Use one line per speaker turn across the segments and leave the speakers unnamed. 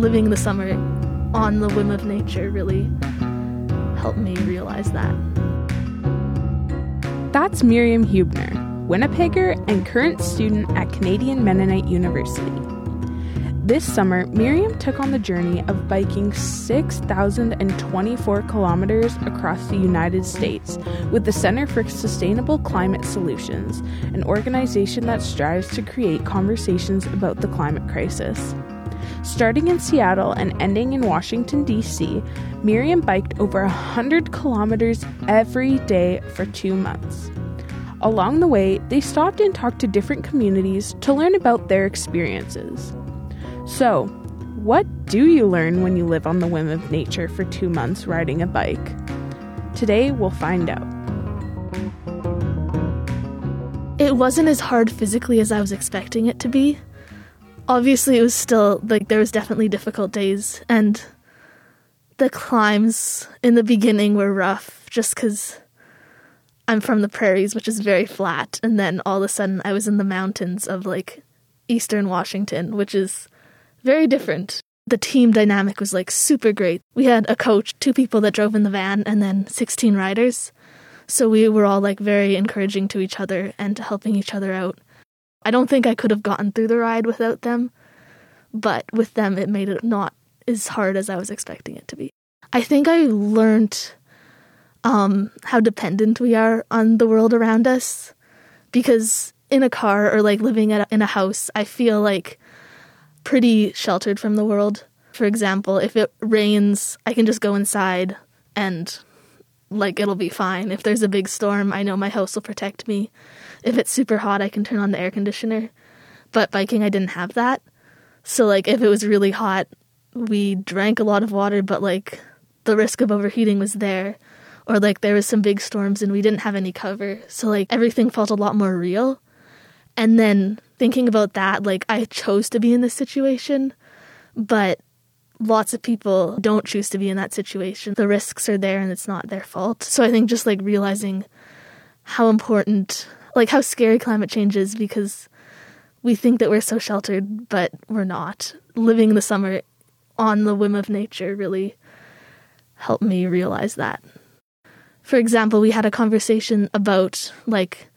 living the summer on the whim of nature really helped me realize that.
That's Miriam Huebner, Winnipegger and current student at Canadian Mennonite University. This summer, Miriam took on the journey of biking 6,024 kilometers across the United States with the Center for Sustainable Climate Solutions, an organization that strives to create conversations about the climate crisis. Starting in Seattle and ending in Washington, D.C., Miriam biked over 100 kilometers every day for two months. Along the way, they stopped and talked to different communities to learn about their experiences. So, what do you learn when you live on the whim of nature for two months riding a bike? Today, we'll find out.
It wasn't as hard physically as I was expecting it to be. Obviously, it was still like there was definitely difficult days, and the climbs in the beginning were rough just because I'm from the prairies, which is very flat, and then all of a sudden I was in the mountains of like eastern Washington, which is very different. The team dynamic was like super great. We had a coach, two people that drove in the van, and then 16 riders. So we were all like very encouraging to each other and helping each other out. I don't think I could have gotten through the ride without them, but with them, it made it not as hard as I was expecting it to be. I think I learned um, how dependent we are on the world around us because in a car or like living in a house, I feel like pretty sheltered from the world. For example, if it rains, I can just go inside and like it'll be fine. If there's a big storm, I know my house will protect me. If it's super hot, I can turn on the air conditioner. But biking, I didn't have that. So like if it was really hot, we drank a lot of water, but like the risk of overheating was there. Or like there was some big storms and we didn't have any cover. So like everything felt a lot more real. And then thinking about that, like I chose to be in this situation, but lots of people don't choose to be in that situation. The risks are there and it's not their fault. So I think just like realizing how important, like how scary climate change is because we think that we're so sheltered, but we're not. Living the summer on the whim of nature really helped me realize that. For example, we had a conversation about like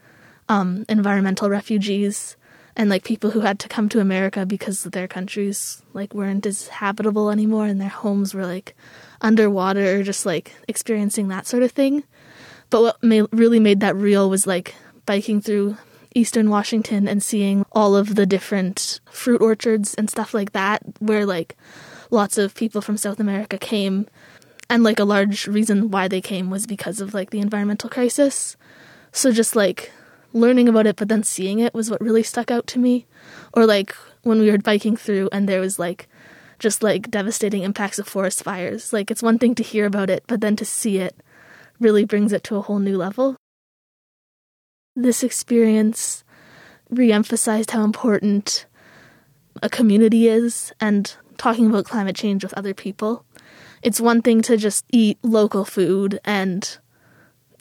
um, environmental refugees and like people who had to come to America because their countries like weren't as habitable anymore and their homes were like underwater or just like experiencing that sort of thing. But what made, really made that real was like biking through eastern Washington and seeing all of the different fruit orchards and stuff like that where like lots of people from South America came and like a large reason why they came was because of like the environmental crisis. So just like learning about it but then seeing it was what really stuck out to me. Or like when we were biking through and there was like just like devastating impacts of forest fires. Like it's one thing to hear about it but then to see it really brings it to a whole new level. This experience re-emphasized how important a community is and talking about climate change with other people. It's one thing to just eat local food and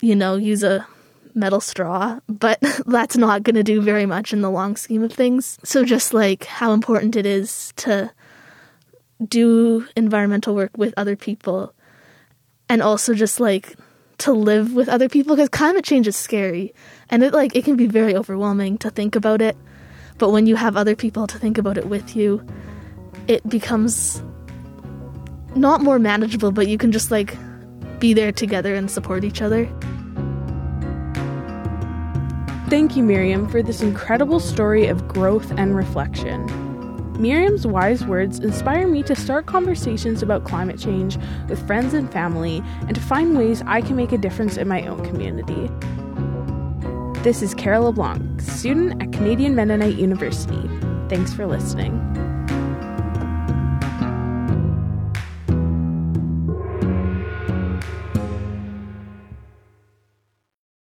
you know use a metal straw, but that's not going to do very much in the long scheme of things. So, just like how important it is to do environmental work with other people and also just like to live with other people because climate change is scary and it like it can be very overwhelming to think about it but when you have other people to think about it with you it becomes not more manageable but you can just like be there together and support each other
Thank you, Miriam, for this incredible story of growth and reflection. Miriam's wise words inspire me to start conversations about climate change with friends and family and to find ways I can make a difference in my own community. This is Kara LeBlanc, student at Canadian Mennonite University. Thanks for listening.